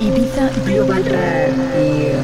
Ibiza Global Radio.